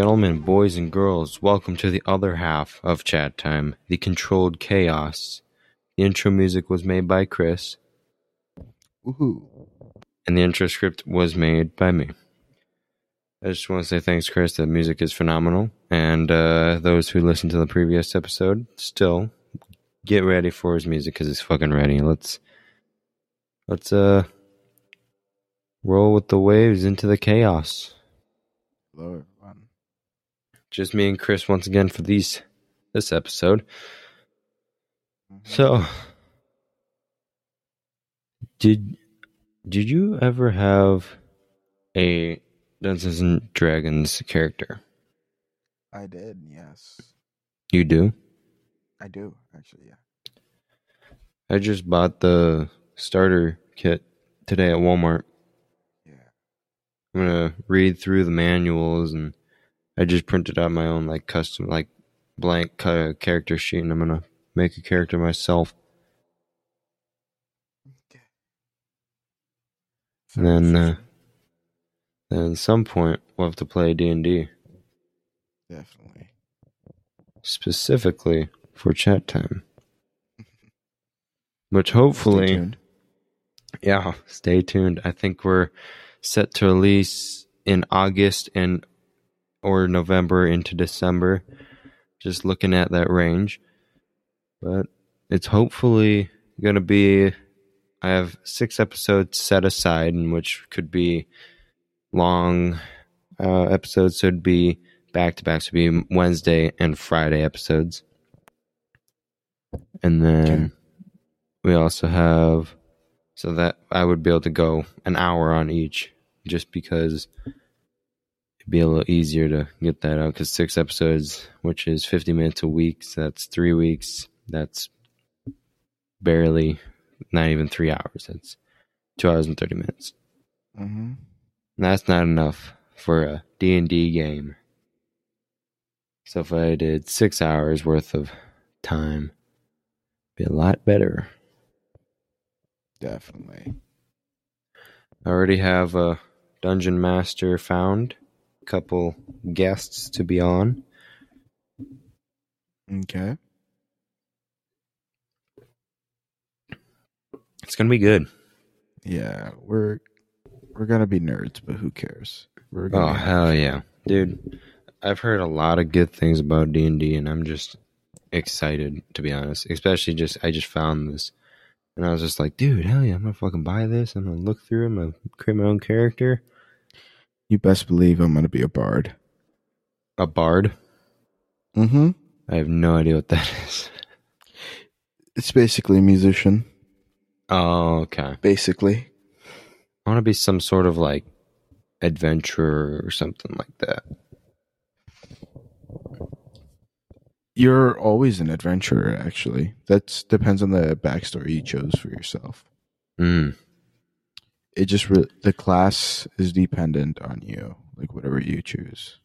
Gentlemen, boys and girls, welcome to the other half of Chat Time, the Controlled Chaos. The intro music was made by Chris, Woohoo. and the intro script was made by me. I just want to say thanks, Chris. The music is phenomenal, and uh, those who listened to the previous episode, still get ready for his music because it's fucking ready. Let's let's uh roll with the waves into the chaos. Everyone. Just me and Chris once again for these this episode. So, did did you ever have a Dungeons and Dragons character? I did, yes. You do. I do, actually, yeah. I just bought the starter kit today at Walmart. Yeah. I'm gonna read through the manuals and I just printed out my own like custom like blank character sheet and I'm gonna make a character myself. Okay. And then, uh, then at some point we'll have to play D and D Definitely. specifically for chat time, which Stay hopefully, tuned. yeah, stay tuned. I think we're set to release in August and or November into December. Just looking at that range, but it's hopefully gonna be. I have six episodes set aside, in which could be long uh, episodes. So it'd be back to back. So it'd be Wednesday and Friday episodes, and then we also have so that I would be able to go an hour on each, just because it'd be a little easier to get that out. Because six episodes, which is fifty minutes a week, so that's three weeks. That's barely not even three hours. That's two hours and thirty minutes. Mm-hmm. That's not enough for a D&D game. So if I did 6 hours worth of time, be a lot better. Definitely. I already have a dungeon master found, couple guests to be on. Okay. It's going to be good. Yeah, we're we're gonna be nerds, but who cares? We're Oh, gonna hell yeah. Dude, I've heard a lot of good things about D&D and I'm just excited to be honest. Especially just I just found this and I was just like, dude, hell yeah, I'm going to fucking buy this. I'm to look through it. I'm to create my own character. You best believe I'm gonna be a bard. A bard. Mm-hmm. I have no idea what that is. It's basically a musician. Oh, okay. Basically. I want to be some sort of like adventurer or something like that. You're always an adventurer, actually. That depends on the backstory you chose for yourself. Mm. It just re- the class is dependent on you, like whatever you choose.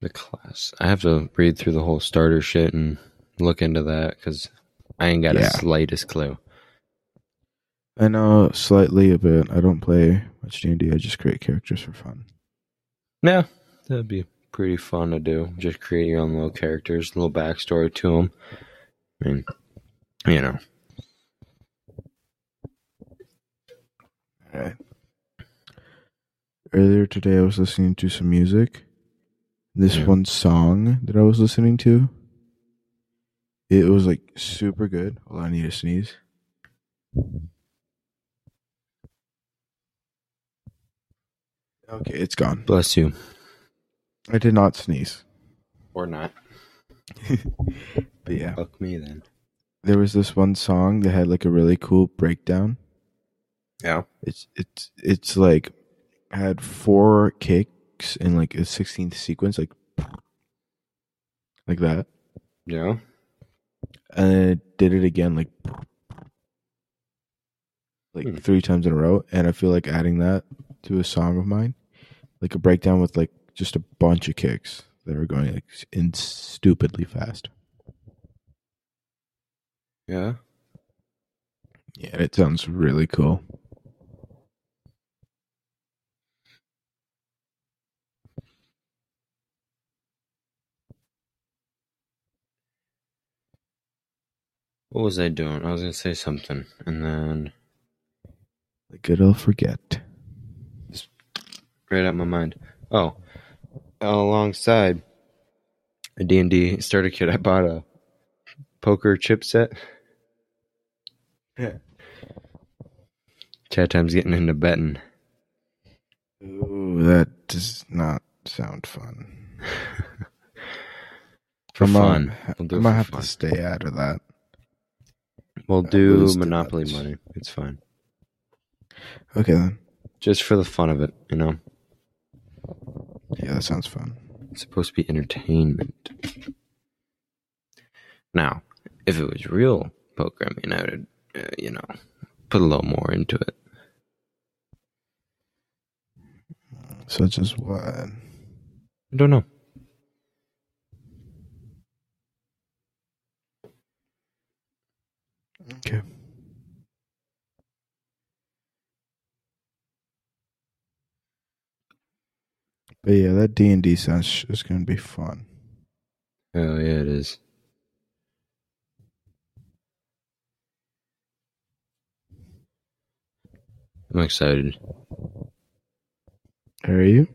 The class. I have to read through the whole starter shit and look into that because I ain't got Yeah. a slightest clue. I know slightly a bit. I don't play much D and I just create characters for fun. Yeah, that'd be pretty fun to do. Just create your own little characters, little backstory to them. I mean, you know. Alright. Earlier today, I was listening to some music. This Yeah. one song that I was listening to, it was like super good. Hold on, I need to sneeze. Okay, it's gone. Bless you. I did not sneeze. Or not. But yeah, Fuck me then. there was this one song that had like a really cool breakdown. Yeah. It's it's it's like had four kicks in like a sixteenth sequence, like like that, Yeah. and then it did it again, like like Hmm. three times in a row. And I feel like adding that to a song of mine, like a breakdown with like just a bunch of kicks that are going like in stupidly fast. Yeah. Yeah, it sounds really cool. What was I doing? I was gonna say something, and then The good old forget. right out my mind. Oh, alongside a D and D starter kit, I bought a poker chip set. Yeah. Chat time's getting into betting. Ooh, that does not sound fun. For I might- fun. I We'll do it might for have fun. to stay out of that. We'll do Monopoly money. It's fine. Okay then. Just for the fun of it, you know. Yeah, that sounds fun. It's supposed to be entertainment. Now, if it was real poker, I mean, I would, uh, you know, put a little more into it. Such as what? I don't know. Okay. But yeah, that D and D sounds is going to be fun. Oh yeah, it is. I'm excited. Are you?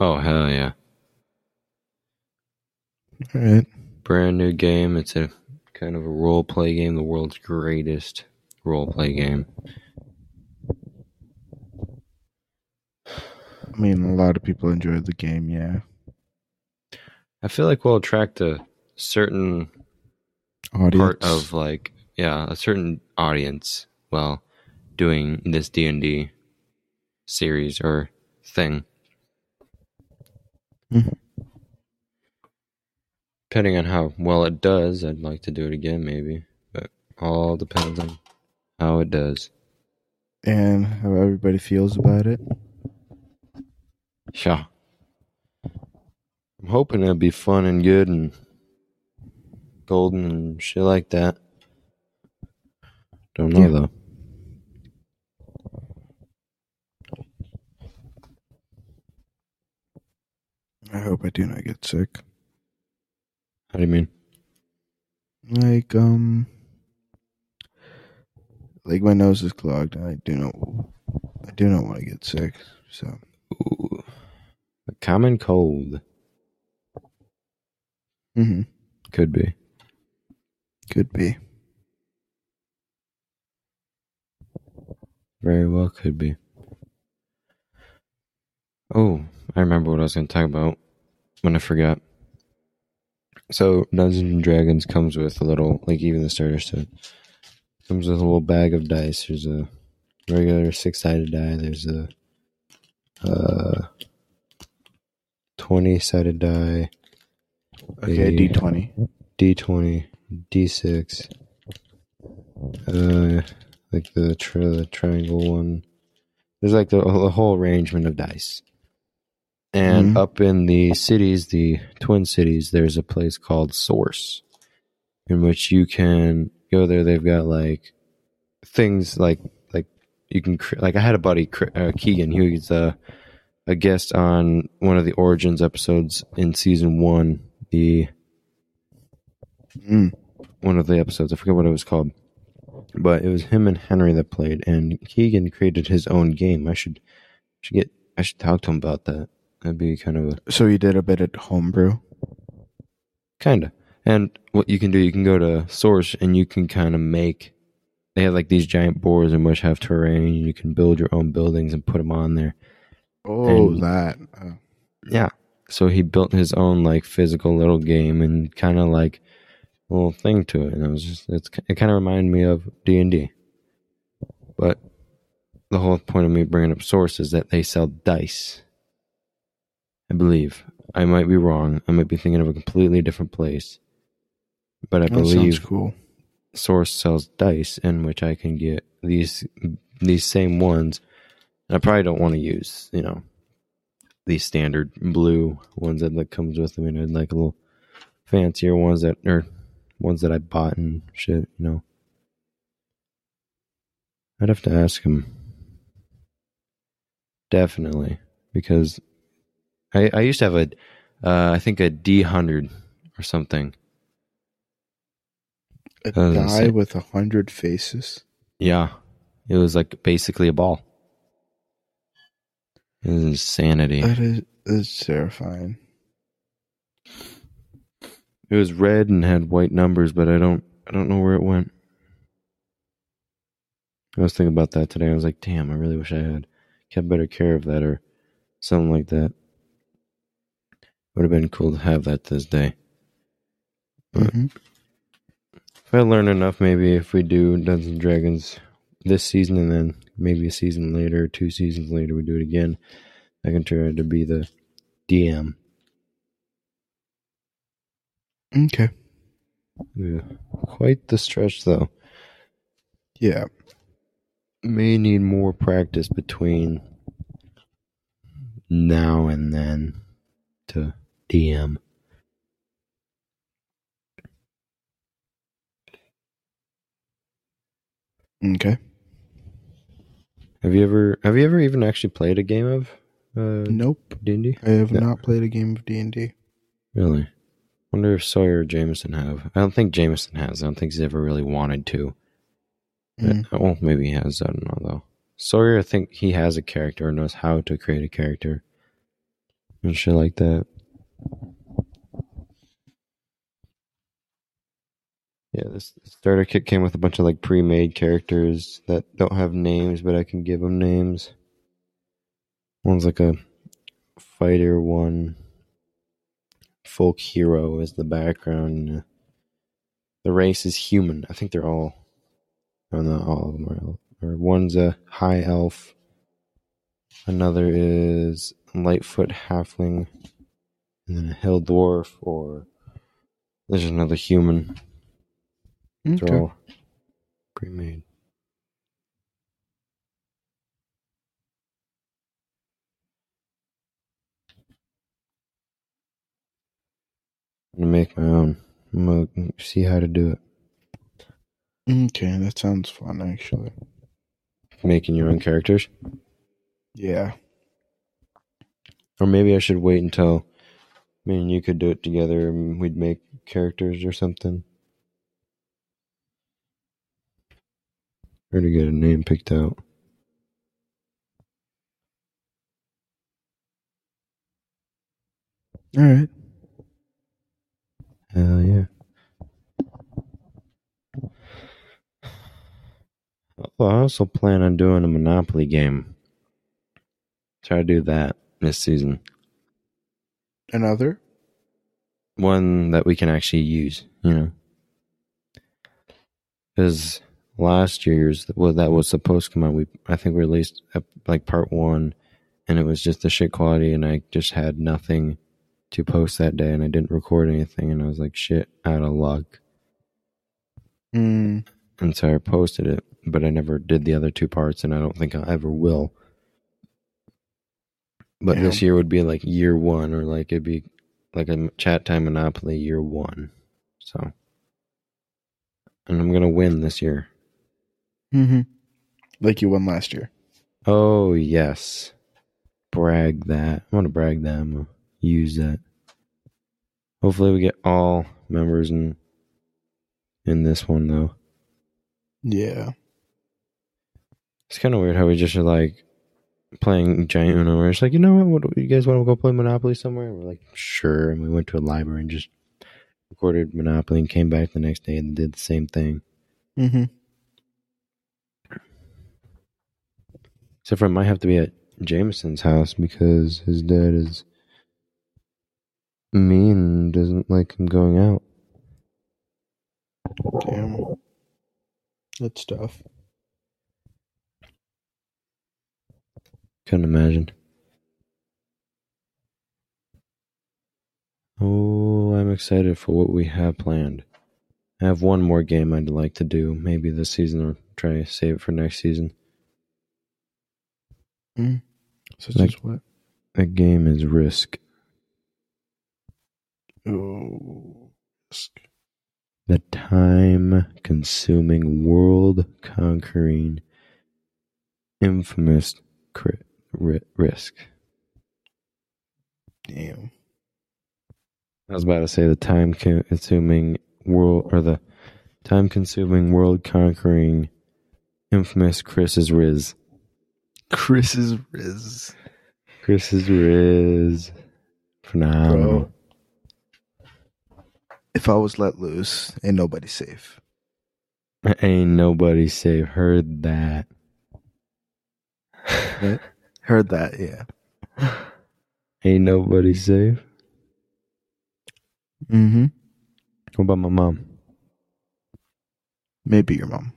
Oh hell yeah! All right. Brand new game. It's a kind of a role play game. The world's greatest role play game. I mean, a lot of people enjoyed the game. Yeah. I feel like we'll attract a certain Audience. part of like yeah a certain audience while doing this d&d series or thing Mhm. Depending on how well it does i'd like to do it again maybe but all depends on how it does and how everybody feels about it. yeah i'm hoping it'll be fun and good and golden and shit like that don't know Yeah. though I hope I do not get sick. How do you mean Like um, like my nose is clogged. I do not. I do not want to get sick. So Ooh, a common cold Mm-hmm. could be could be. Very well could be. Oh, I remember what I was going to talk about when I forgot. So, Dungeons and Dragons comes with a little, like even the starter set, comes with a little bag of dice. There's a regular six sided die. There's a uh, 20 sided die, Okay, A- D twenty. D20, D6, uh, like the, tri- the triangle one. There's like the, the whole arrangement of dice. And Mhm. up in the cities, the Twin Cities, there's a place called Source, in which you can go there. They've got like things like like you can like I had a buddy uh, Keegan. He was uh, a guest on one of the Origins episodes in season one. The Mm. one of the episodes. I forget what it was called, but it was him and Henry that played, and Keegan created his own game. I should should get I should talk to him about that. That'd be kind of a So you did a bit at homebrew. kind of. And what you can do, you can go to Source and you can kind of make. They have like these giant boards in which have terrain. You can build your own buildings and put them on there. Oh, And- that. Oh. Yeah. So he built his own like physical little game and kind of like little thing to it, and it was just it's it kind of reminded me of D and D. But the whole point of me bringing up Source is that they sell dice. I believe I might be wrong. I might be thinking of a completely different place, but I that believe cool. Source sells dice in which I can get these these same ones. And I probably don't want to use, you know, these standard blue ones that, that comes with them. You know, I'd like a little fancier ones that are ones that I bought and shit, you know. I'd have to ask him. Definitely. Because I I used to have a uh, I think a D hundred or something. A die with a hundred faces. Yeah. It was like basically a ball. It was insanity. That is is terrifying. It was red and had white numbers, but I don't I don't know where it went. I was thinking about that today. I was like, damn, I really wish I had kept better care of that or something like that. Would have been cool to have that this day. Mhm. If I learn enough, maybe if we do Dungeons and Dragons this season and then maybe a season later, two seasons later, we do it again, I can try to be the DM. Okay. Yeah. Quite the stretch, though. Yeah. May need more practice between now and then to DM. Okay. Have you ever have you ever even actually played a game of uh, Nope. D&D? I have No. not played a game of D and D. Really? Wonder if Sawyer or Jameson have. I don't think Jameson has. I don't think he's ever really wanted to. Mm. Uh, Well, maybe he has. I don't know though. Sawyer, I think he has a character and knows how to create a character and shit like that. Yeah, this starter kit came with a bunch of like pre-made characters that don't have names, but I can give them names. One's like a fighter, one folk hero is the background. uh, The race is human. I think they're all. No, not all of them are. Or one's a high elf. Another is lightfoot halfling, and then a hill dwarf. Or there's another human. They're Okay. all pre-made. I'm gonna make my own. I'm gonna see how to do it. Okay, that sounds fun actually. Making your own characters, Yeah. or maybe I should wait until me and you could do it together, and we'd make characters or something, or to get a name picked out. All right. Hell yeah. Oh, I also plan on doing a Monopoly game. Try to do that this season. Another? One that we can actually use, you know. Because last year's, well, that was supposed to come out. We, I think, we released like part one, and it was just the shit quality, and I just had nothing to post that day, and I didn't record anything, and I was like, shit, out of luck. Mm, And so I posted it, but I never did the other two parts, and I don't think I ever will. But Yeah. this year would be like year one, or like it'd be like a chat time Monopoly year one. So, and I'm gonna win this year. hmm Like you won last year. Oh yes, brag that. I want to brag that. I'm gonna use that. Hopefully, we get all members in in this one though. Yeah. It's kind of weird how we just are like playing giant Uno. We're just like, you know what? What you guys want to go play Monopoly somewhere? And we're like, sure. And we went to a library and just recorded Monopoly and came back the next day and did the same thing. Mm-hmm. Except for it might have to be at Jameson's house because his dad is mean and doesn't like him going out. Damn. That's tough. Couldn't imagine. Oh, I'm excited for what we have planned. I have one more game I'd like to do, maybe this season, or try to save it for next season. Hmm. Such Like- as what? That game is Risk. Oh. Risk. The time consuming, world conquering, infamous crit, ri- Risk. Damn. I was about to say the time consuming world or the time consuming, world conquering, infamous Chris's Riz. Chris's Riz. Chris's Riz. Phenomenal. Bro. If I was let loose, ain't nobody safe. Ain't nobody safe. Heard that. Right? Heard that, yeah. Ain't nobody safe. Mm-hmm. What about my mom? Maybe your mom.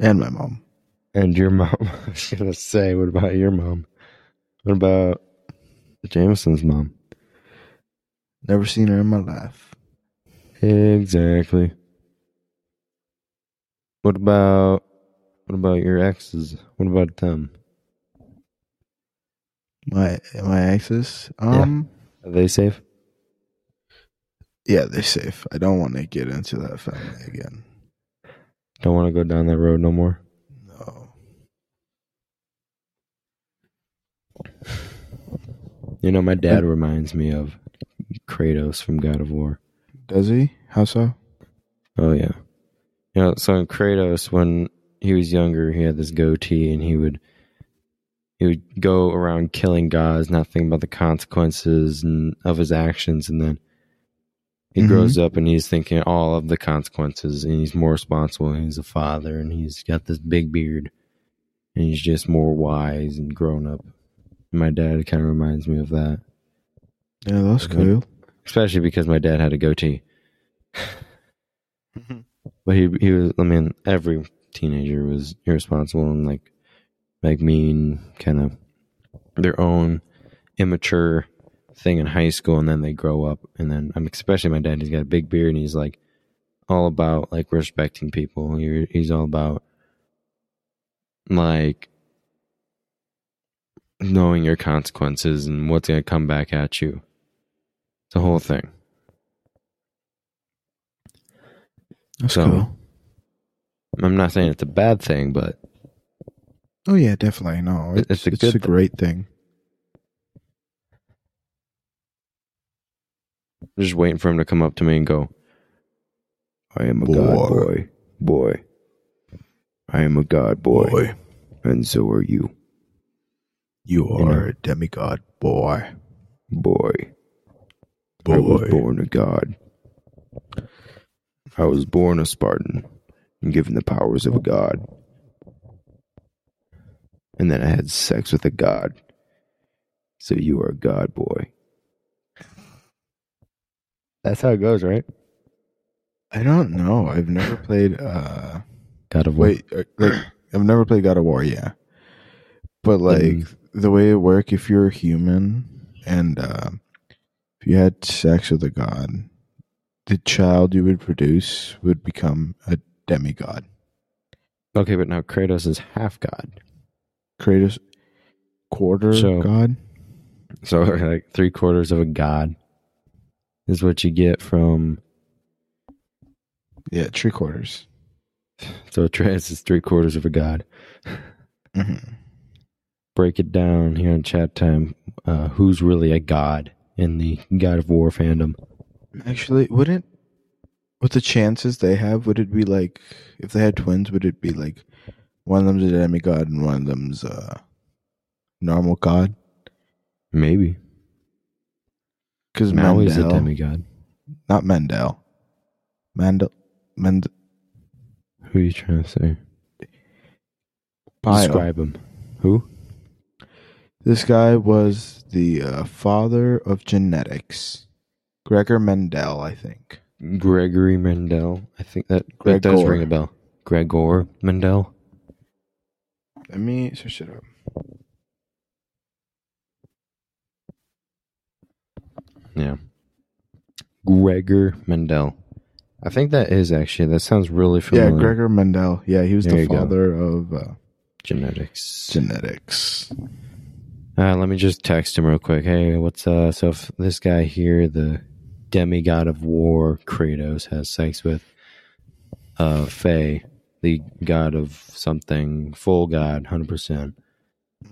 And my mom. And your mom. I was gonna say, what about your mom? What about Jameson's mom? Never seen her in my life. Exactly. What about what about your exes? What about them? My my exes. Um Are they safe? yeah, they're safe. I don't want to get into that family again. Don't want to go down that road no more. No. You know, my dad reminds me of Kratos from God of War. Does he? How so? Oh yeah. You know, so in Kratos when he was younger, he had this goatee and he would he would go around killing guys, not thinking about the consequences and of his actions and then he Mhm. grows up and he's thinking all of the consequences and he's more responsible and he's a father and he's got this big beard and he's just more wise and grown up. My dad kind of reminds me of that, Yeah, that's Okay. cool. especially because my dad had a goatee. But he he was. I mean, every teenager was irresponsible and like like mean, kind of their own immature thing in high school, and then they grow up, and then I'm especially my dad. He's got a big beard, and he's like all about like respecting people. He's all about like knowing your consequences and what's gonna come back at you. It's a whole thing. That's So- cool. I'm not saying it's a bad thing, but Oh yeah, definitely. No, It- it's, a it's, good a great thing. I'm just waiting for him to come up to me and go, I am a Boy. god boy. Boy. I am a god boy. And so are you. you You know. are a demigod, boy. Boy. boy. I was Boy. born a god. I was born a Spartan and given the powers of a god. And then I had sex with a god. So you are a god boy. That's how it goes, right? I don't know. I've never played. uh God of War. Wait, uh, like I've never played God of War. Yeah, but like Mm. the way it work, if you're a human and uh, if you had sex with a god, the child you would produce would become a demigod. Okay, but now Kratos is half god. Kratos, quarter So- god. So like three quarters of a god is what you get from Yeah, three quarters. so Kratos is three quarters of a god. hmm Break it down here in chat time. Uh, who's really a god in the God of War fandom? Actually, wouldn't with the chances they have, would it be like if they had twins? Would it be like one of them's a demigod and one of them's a normal god? Maybe Because Maui's a demigod. not Mendel, Mendel, Mend, Who are you trying to say? Bio. Describe him. Who? This guy was the uh, father of genetics, Gregor Mendel, I think. Gregory Mendel. I think that, that does ring a bell. Gregor Mendel. Let me search it up. Yeah. Gregor Mendel. I think that is actually that sounds really familiar. Yeah, Gregor Mendel. Yeah, he was There the you go. father of uh, genetics. genetics. Uh, let me just text him real quick. Hey, what's uh? So if this guy here, the demigod of war, Kratos, has sex with uh Faye, the god of something, full god, hundred percent.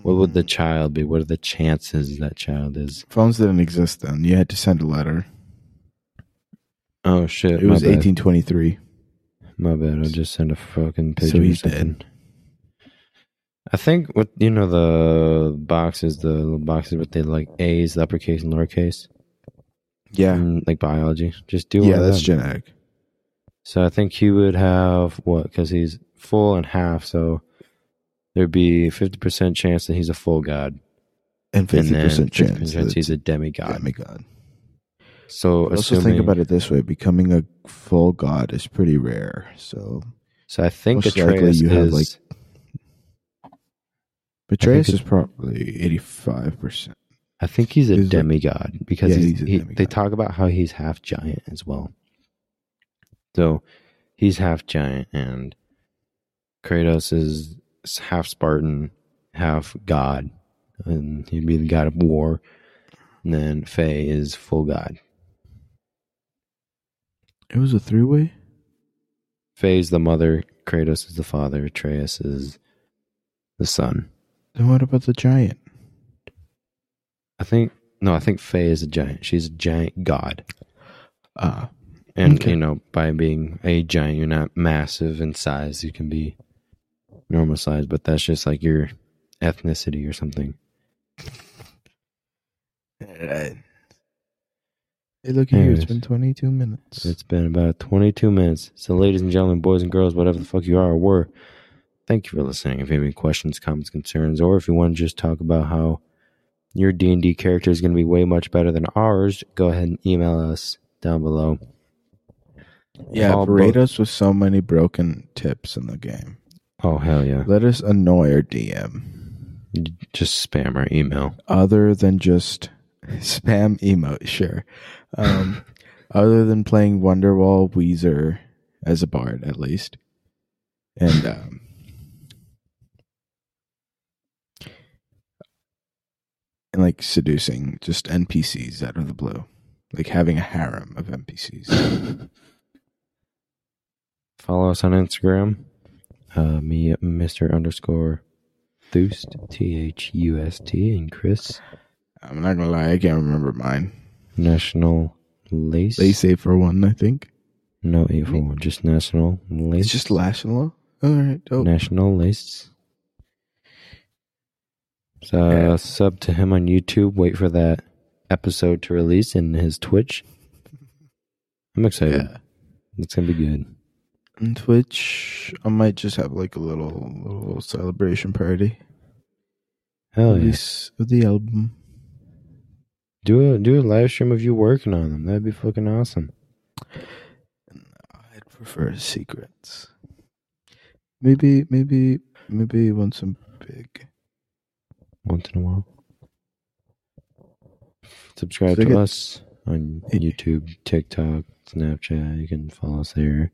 What would the child be? What are the chances that child is? Phones didn't exist then. You had to send a letter. Oh shit! It was 1823. My bad. I'll just sent a fucking picture. So he's dead. I think what you know the boxes, the little boxes with the like A's, the uppercase and lowercase, Yeah. and, like biology. Just do Yeah, that's them. genetic. So I think he would have what? Because he's full and half, so there'd be fifty percent chance that he's a full god, And and 50% then 50% chance that he's a demigod. demigod. So But also think about it this way: becoming a full god is pretty rare. So so I think Atreus you have, is. like, Atreus is probably 85%. I think he's a he's demigod because Yeah, he's, he's he, they talk about how he's half giant as well. So he's half giant, and Kratos is half Spartan, half god, and he'd be the god of war. And then Faye is full god. It was a three way? Faye's the mother, Kratos is the father, Atreus is the son. Then what about the giant? I think no, I think Faye is a giant. She's a giant god. Ah, And Okay. you know, by being a giant, you're not massive in size. You can be normal size, but that's just like your ethnicity or something. Hey, look here. It's been 22 minutes. It's been about 22 minutes. So, ladies and gentlemen, boys and girls, whatever the fuck you are or were, thank you for listening. If you have any questions, comments, concerns, or if you want to just talk about how your D&D character is going to be way much better than ours, go ahead and email us down below. yeah, all berate us with so many broken tips in the game. Oh, hell yeah. Let us annoy our DM. Just spam our email. Other than just spam emote, sure. Um, other than playing Wonderwall Weezer as a bard, at least. And um, and like seducing just NPCs out of the blue, like having a harem of NPCs. Follow us on Instagram. Uh, me, Mr. Underscore Thust, T H U S T, and Chris, I'm not gonna lie, I can't remember mine. National Lace. They say for one, I think No A for one, just National Lace. it's just National. All right, oh, National Lace. So, Yeah. sub to him on YouTube. Wait for that episode to release in his Twitch. I'm excited. yeah. It's gonna be good. On Twitch, I might just have like a little little celebration party. Hell yeah! Release of the album. Do a do a live stream of you working on them. That'd be fucking awesome. I'd prefer secrets. Maybe, maybe, maybe want some big. Once in a while. Subscribe So to get- us on YouTube, TikTok, Snapchat. You can follow us there.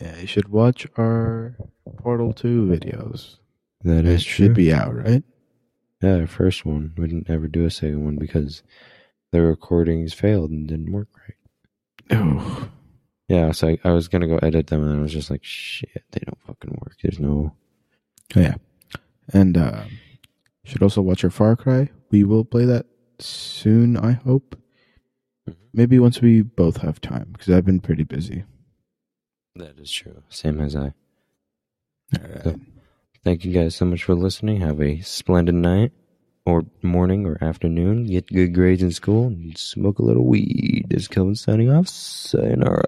Yeah, you should watch our Portal Two videos. That It is should true. be out, right? Yeah, our first one. We didn't ever do a second one because the recordings failed and didn't work right. Oh, Yeah, so I, I was gonna go edit them and I was just like, shit, they don't fucking work. There's no. Oh, yeah. And uh, should also watch our Far Cry. We will play that soon. I hope. Mhm. Maybe once we both have time, because I've been pretty busy. That is true. Same as I. Alright. So- Thank you guys so much for listening. Have a splendid night, or morning, or afternoon. Get good grades in school and smoke a little weed. This is Calvin signing off. Sayonara.